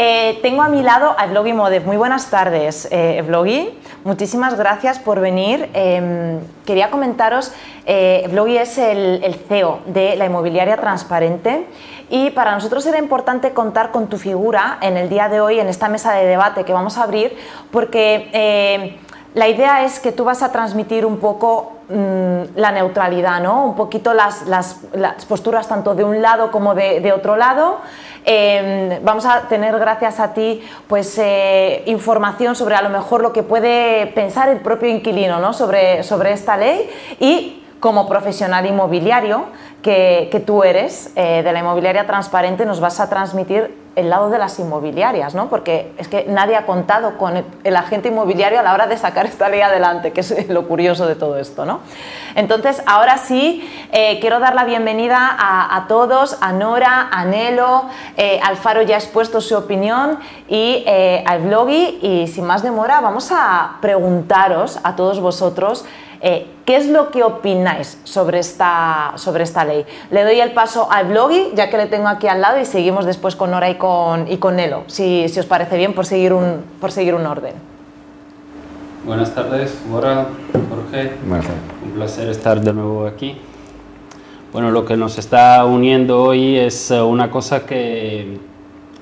Eh, tengo a mi lado a Evlogi Modev. Muy buenas tardes, eh. Muchísimas gracias por venir. Em, quería comentaros, eh, Evlogi es el, CEO de la inmobiliaria transparente y para nosotros era importante contar con tu figura en el día de hoy, en esta mesa de debate que vamos a abrir, porque eh, la idea es que tú vas a transmitir un poco mm, la neutralidad, ¿no? Un poquito las, posturas tanto de un lado como de otro lado. Eh, vamos a tener, gracias a ti, pues eh, información sobre a lo mejor lo que puede pensar el propio inquilino, ¿no? Sobre, sobre esta ley y como profesional inmobiliario que, que tú eres eh, de la inmobiliaria transparente nos vas a transmitir el lado de las inmobiliarias, ¿no? Porque es que nadie ha contado con el, agente inmobiliario a la hora de sacar esta ley adelante, que es lo curioso de todo esto, ¿no? Entonces, ahora sí, eh, quiero dar la bienvenida a, todos, a Nora, a Nelo, eh, Alfaro ya ha expuesto su opinión y eh, al Vloggy y sin más demora vamos a preguntaros a todos vosotros ¿Qué es lo que opináis sobre esta, sobre esta ley? Le doy el paso al Vloggy, ya que le tengo aquí al lado, y seguimos después con Nora y con, y con Nelo, si, si os parece bien, por seguir un, por seguir un orden. Buenas tardes, Bora, Jorge. Buenas tardes. Un placer estar de nuevo aquí. Bueno, lo que nos está uniendo hoy es eh, una cosa que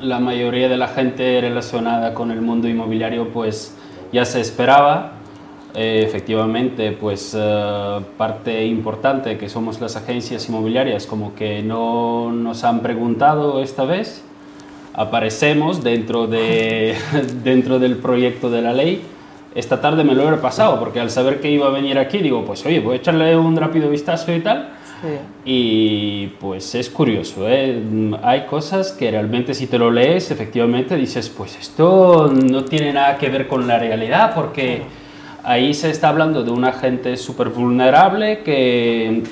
la mayoría de la gente relacionada con el mundo inmobiliario pues ya se esperaba. Eh, efectivamente, pues eh, parte importante que somos las agencias inmobiliarias como que no nos han preguntado esta vez. Aparecemos dentro, de, dentro del proyecto de la ley esta tarde me lo he repasado porque al saber que iba a venir aquí digo, pues oye, voy a echarle un rápido vistazo y tal. Y pues es curioso, ¿eh? Mm, hay cosas que realmente si te lo lees, efectivamente dices, pues esto no tiene nada que ver con la realidad porque ahí se está hablando de una gente súper vulnerable que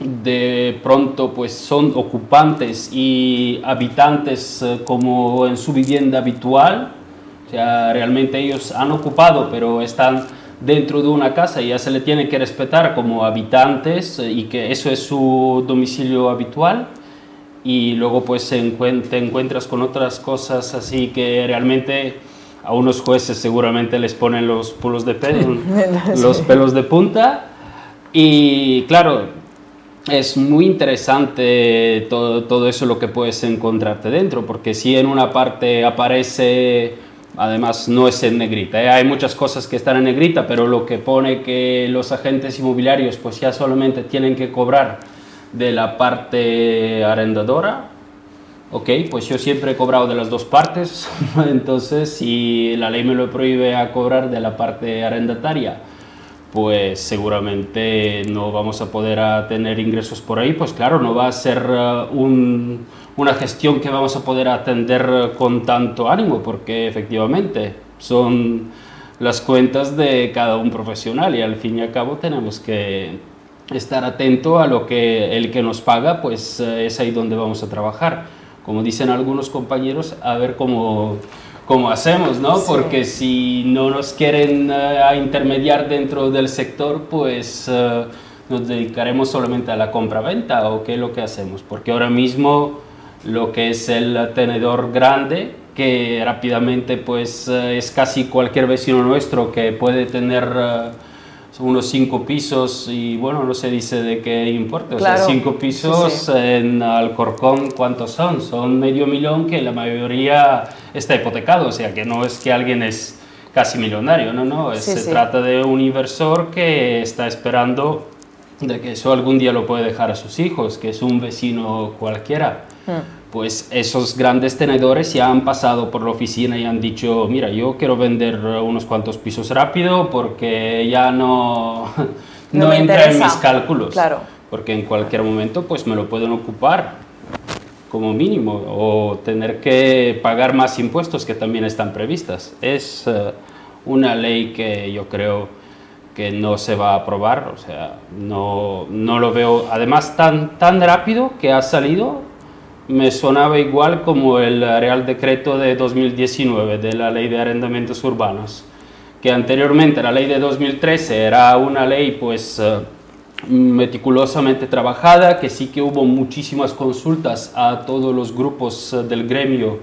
de pronto pues son ocupantes y habitantes eh, como en su vivienda habitual, o sea, realmente ellos han ocupado, pero están dentro de una casa y ya se le tiene que respetar como habitantes eh, y que eso es su domicilio habitual. Y luego pues te encuentras con otras cosas así que realmente a unos jueces seguramente les ponen los pelos de pelo, los pelos de punta. Y claro, es muy interesante todo, todo eso lo que puedes encontrarte dentro, porque si en una parte aparece, además no es en negrita, ¿eh? hay muchas cosas que están en negrita, pero lo que pone que los agentes inmobiliarios pues ya solamente tienen que cobrar de la parte arrendadora, ok, pues yo siempre he cobrado de las dos partes, entonces si la ley me lo prohíbe a cobrar de la parte arrendataria, pues seguramente no vamos a poder a tener ingresos por ahí, pues claro, no va a ser eh, un- una gestión que vamos a poder atender eh, con tanto ánimo, porque efectivamente son las cuentas de cada un profesional y al fin y al cabo tenemos que estar atento a lo que el que nos paga, pues eh, es ahí donde vamos a trabajar. Como dicen algunos compañeros, a ver cómo, cómo hacemos, ¿no? Sí. Porque si no nos quieren a intermediar dentro del sector, pues eh, nos dedicaremos solamente a la compra-venta o qué es lo que hacemos. Porque ahora mismo lo que es el tenedor grande, que rápidamente pues eh, es casi cualquier vecino nuestro que puede tener eh, unos cinco pisos y bueno, no se dice de qué importa, o sea, cinco pisos Sí, sí. en Alcorcón, ¿cuántos son? Son medio millón que la mayoría está hipotecado, o sea que no es que alguien es casi millonario, no, no, es- Sí, se trata de un inversor que está esperando de que eso algún día lo puede dejar a sus hijos, que es un vecino cualquiera. Pues esos grandes tenedores ya han pasado por la oficina y han dicho, mira, yo quiero vender unos cuantos pisos rápido porque ya no, No entra en mis cálculos. Claro. Porque en cualquier momento pues me lo pueden ocupar como mínimo o tener que pagar más impuestos que también están previstas. Es eh, una ley que yo creo que no se va a aprobar, o sea, no, no lo veo, además tan, tan rápido que ha salido, me sonaba igual como el Real Decreto de 2019 de la Ley de Arrendamientos Urbanos, que anteriormente la ley de 2013 era una ley pues eh, meticulosamente trabajada, que sí que hubo muchísimas consultas a todos los grupos eh, del gremio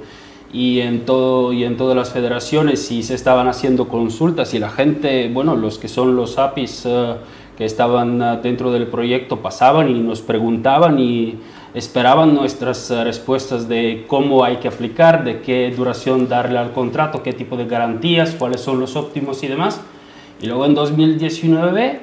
y en, todo, y en todas las federaciones y se estaban haciendo consultas y la gente, bueno, los que son los APIs eh, que estaban dentro del proyecto pasaban y nos preguntaban y esperaban nuestras eh, respuestas de cómo hay que aplicar, de qué duración darle al contrato, qué tipo de garantías, cuáles son los óptimos y demás. Y luego en 2019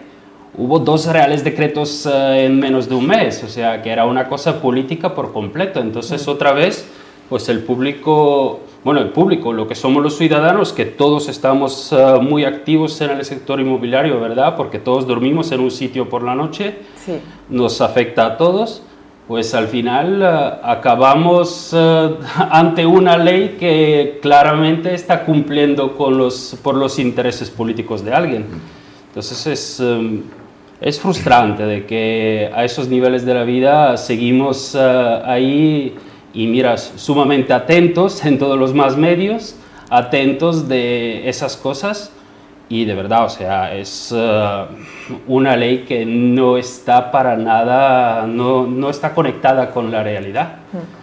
hubo dos reales decretos en menos de un mes, o sea que era una cosa política por completo. Entonces otra vez pues el público, bueno, el público, lo que somos los ciudadanos, que todos estamos eh, muy activos en el sector inmobiliario, ¿verdad? Porque todos dormimos en un sitio por la noche, sí. nos afecta a todos, pues al final eh, acabamos eh, ante una ley que claramente está cumpliendo con los, por los intereses políticos de alguien. Entonces es es frustrante de que a esos niveles de la vida seguimos ahí y miras sumamente atentos en todos los más medios, atentos de esas cosas y de verdad, o sea, es uh, una ley que no está para nada, no, no está conectada con la realidad. Mm.